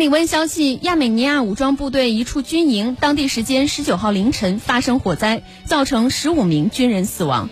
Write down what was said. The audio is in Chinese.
另温消息，亚美尼亚武装部队一处军营，当地时间十九号凌晨发生火灾，造成十五名军人死亡。